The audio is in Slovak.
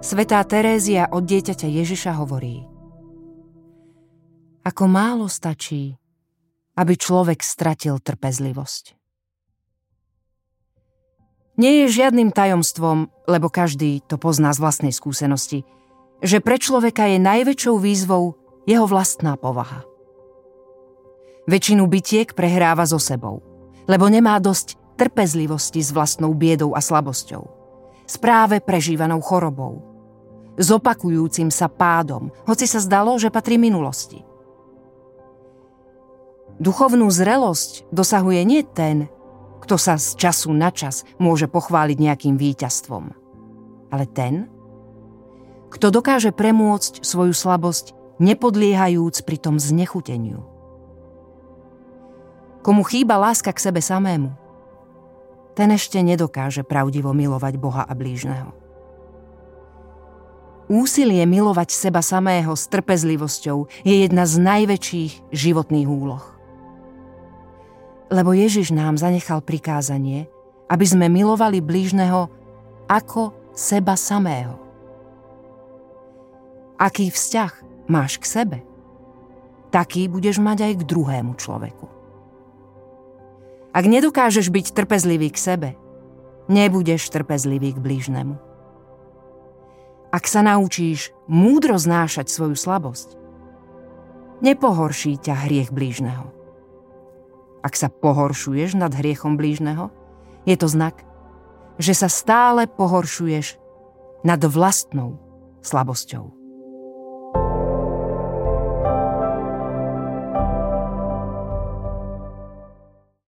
Svetá Terézia od dieťaťa Ježiša hovorí Ako málo stačí, aby človek stratil trpezlivosť. Nie je žiadnym tajomstvom, lebo každý to pozná z vlastnej skúsenosti, že pre človeka je najväčšou výzvou jeho vlastná povaha. Väčšinu bytiek prehráva so sebou, lebo nemá dosť trpezlivosti s vlastnou biedou a slabosťou, s práve prežívanou chorobou, s opakujúcim sa pádom, hoci sa zdalo, že patrí minulosti. Duchovnú zrelosť dosahuje nie ten, kto sa z času na čas môže pochváliť nejakým víťazstvom, ale ten, kto dokáže premôcť svoju slabosť, nepodliehajúc pri tom znechuteniu. Komu chýba láska k sebe samému, ten ešte nedokáže pravdivo milovať Boha a blížneho. Úsilie milovať seba samého s trpezlivosťou je jedna z najväčších životných úloh. Lebo Ježiš nám zanechal prikázanie, aby sme milovali blížneho ako seba samého. Aký vzťah máš k sebe, taký budeš mať aj k druhému človeku. Ak nedokážeš byť trpezlivý k sebe, nebudeš trpezlivý k blížnemu. Ak sa naučíš múdro znášať svoju slabosť, nepohorší ťa hriech blížneho. Ak sa pohoršuješ nad hriechom blížneho, je to znak, že sa stále pohoršuješ nad vlastnou slabosťou.